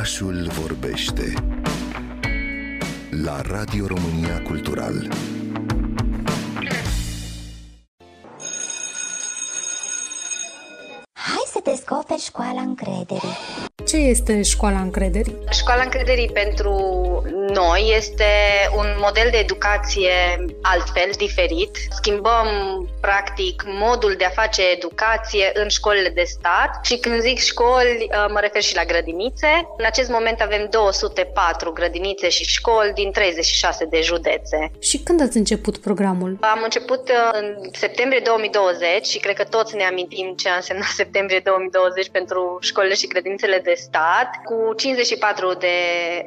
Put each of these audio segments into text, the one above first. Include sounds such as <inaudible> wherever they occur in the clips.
Orașul vorbește la Radio România Cultural. Hai să descoperi școala încrederii. Ce este școala încrederii? Școala încrederii pentru noi este un model de educație altfel, diferit. Schimbăm, practic, modul de a face educație în școlile de stat și când zic școli, uh, mă refer și la grădinițe. În acest moment avem 204 grădinițe și școli din 36 de județe. Și când ați început programul? Am început uh, în septembrie 2020 și cred că toți ne amintim ce a însemnat <laughs> septembrie 2020 pentru școlile și grădinițele de stat, cu 54 de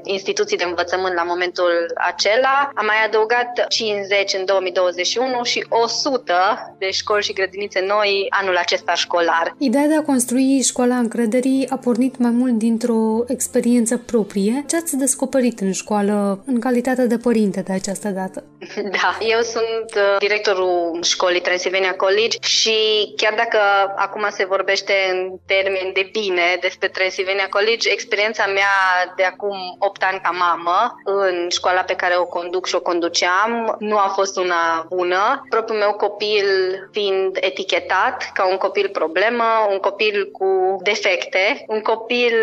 instituții de învățământ la momentul acela. Am mai adăugat 50 în 2021 și 100 de școli și grădinițe noi anul acesta școlar. Ideea de a construi școala încrederii a pornit mai mult dintr-o experiență proprie. Ce ați descoperit în școală în calitate de părinte de această dată? <laughs> Da, eu sunt uh, directorul școlii Transilvania College și chiar dacă acum se vorbește în termeni de bine despre Transilvania College, experiența mea de acum 8 ani ca mamă în școala pe care o conduc și o conduceam nu a fost una bună. Propriul meu copil fiind etichetat ca un copil problemă, un copil cu defecte, un copil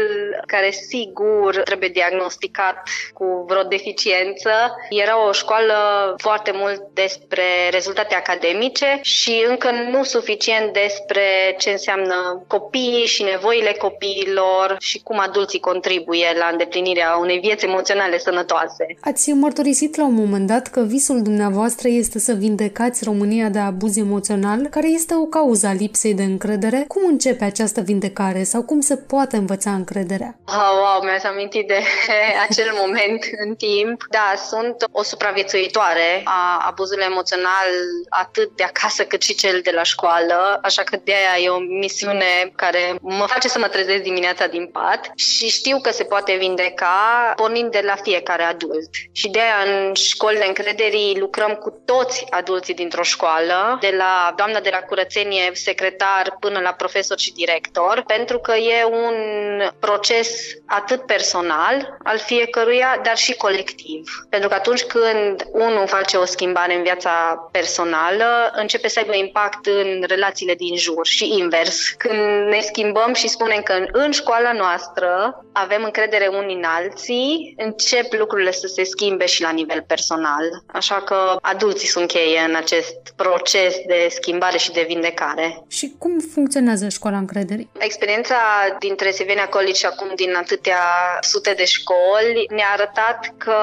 care sigur trebuie diagnosticat cu vreo deficiență. Era o școală foarte mult despre rezultate academice și încă nu suficient despre ce înseamnă copiii și nevoile copiilor și cum adulții contribuie la îndeplinirea unei vieți emoționale sănătoase. Ați mărturisit la un moment dat că visul dumneavoastră este să vindecați România de abuz emoțional, care este o cauză a lipsei de încredere. Cum începe această vindecare sau cum se poate învăța încrederea? Oh, wow, mi-ați amintit de <laughs> acel moment în timp. Da, sunt o supraviețuitoare a abuzului emoțional atât de acasă cât și cel de la școală, așa că de aia e o misiune care mă face să mă trezesc dimineața din pat și știu că se poate vindeca pornind de la fiecare adult. Și de aia în școlile încrederii lucrăm cu toți adulții dintr-o școală, de la doamna de la curățenie, secretar, până la profesor și director, pentru că e un proces atât personal al fiecăruia, dar și colectiv. Pentru că atunci când unul face o schimbare în viața personală, începe să aibă impact în relațiile din jur și invers. Când ne schimbăm și spunem că în școala noastră avem încredere unii în alții, încep lucrurile să se schimbe și la nivel personal. Așa că adulții sunt cheie în acest proces de schimbare și de vindecare. Și cum funcționează școala încrederii? Experiența dintre Sevenia College și acum din atâtea sute de școli ne-a arătat că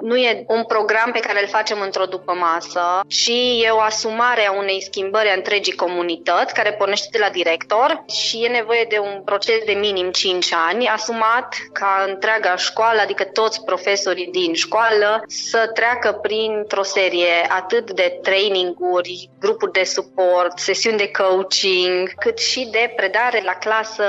nu e un program pe care îl facem într-o după masă, ci e o asumare a unei schimbări a întregii comunități care pornește de la director și e nevoie de un proces de minim 5 ani asumat ca întreaga școală, adică toți profesorii din școală să treacă printr-o serie atât de traininguri, grupuri de suport, sesiuni de coaching, cât și de predare la clasă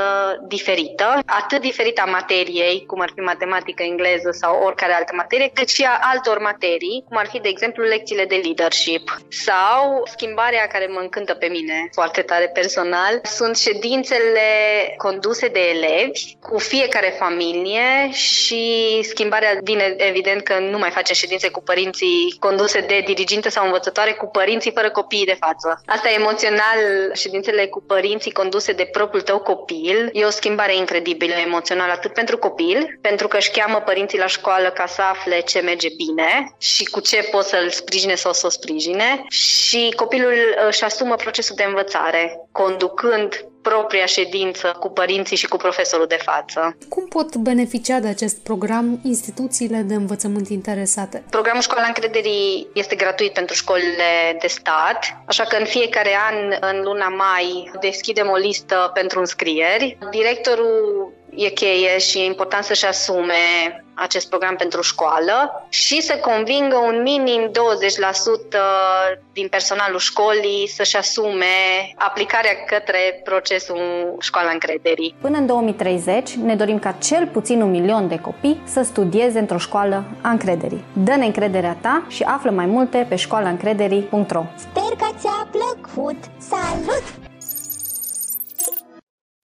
diferită, atât diferită a materiei, cum ar fi matematică, engleză sau oricare altă materie, cât și a altor materii, cum ar fi, de exemplu, lecțiile de leadership sau schimbarea care mă încântă pe mine foarte tare personal, sunt ședințele conduse de elevi cu fiecare familie și schimbarea vine evident că nu mai face ședințe cu părinții conduse de diriginte sau învățătoare cu părinții fără copiii de față. Asta e emoțional, ședințele cu părinții conduse de propriul tău copil, e o schimbare incredibilă emoțională atât pentru copil, pentru că își cheamă părinții la școală ca să afle ce merge bine și cu ce pot să-l sprijine sau să o sprijine și copilul își asumă procesul de învățare, conducând propria ședință cu părinții și cu profesorul de față. Cum pot beneficia de acest program instituțiile de învățământ interesate? Programul Școala Încrederii este gratuit pentru școlile de stat, așa că în fiecare an, în luna mai, deschidem o listă pentru înscrieri. Directorul e cheie și e important să-și asume acest program pentru școală și să convingă un minim 20% din personalul școlii să-și asume aplicarea către procesul școala încrederii. Până în 2030 ne dorim ca cel puțin un milion de copii să studieze într-o școală a încrederii. Dă-ne încrederea ta și află mai multe pe școalaîncrederii.ro Sper că ți-a plăcut! Salut!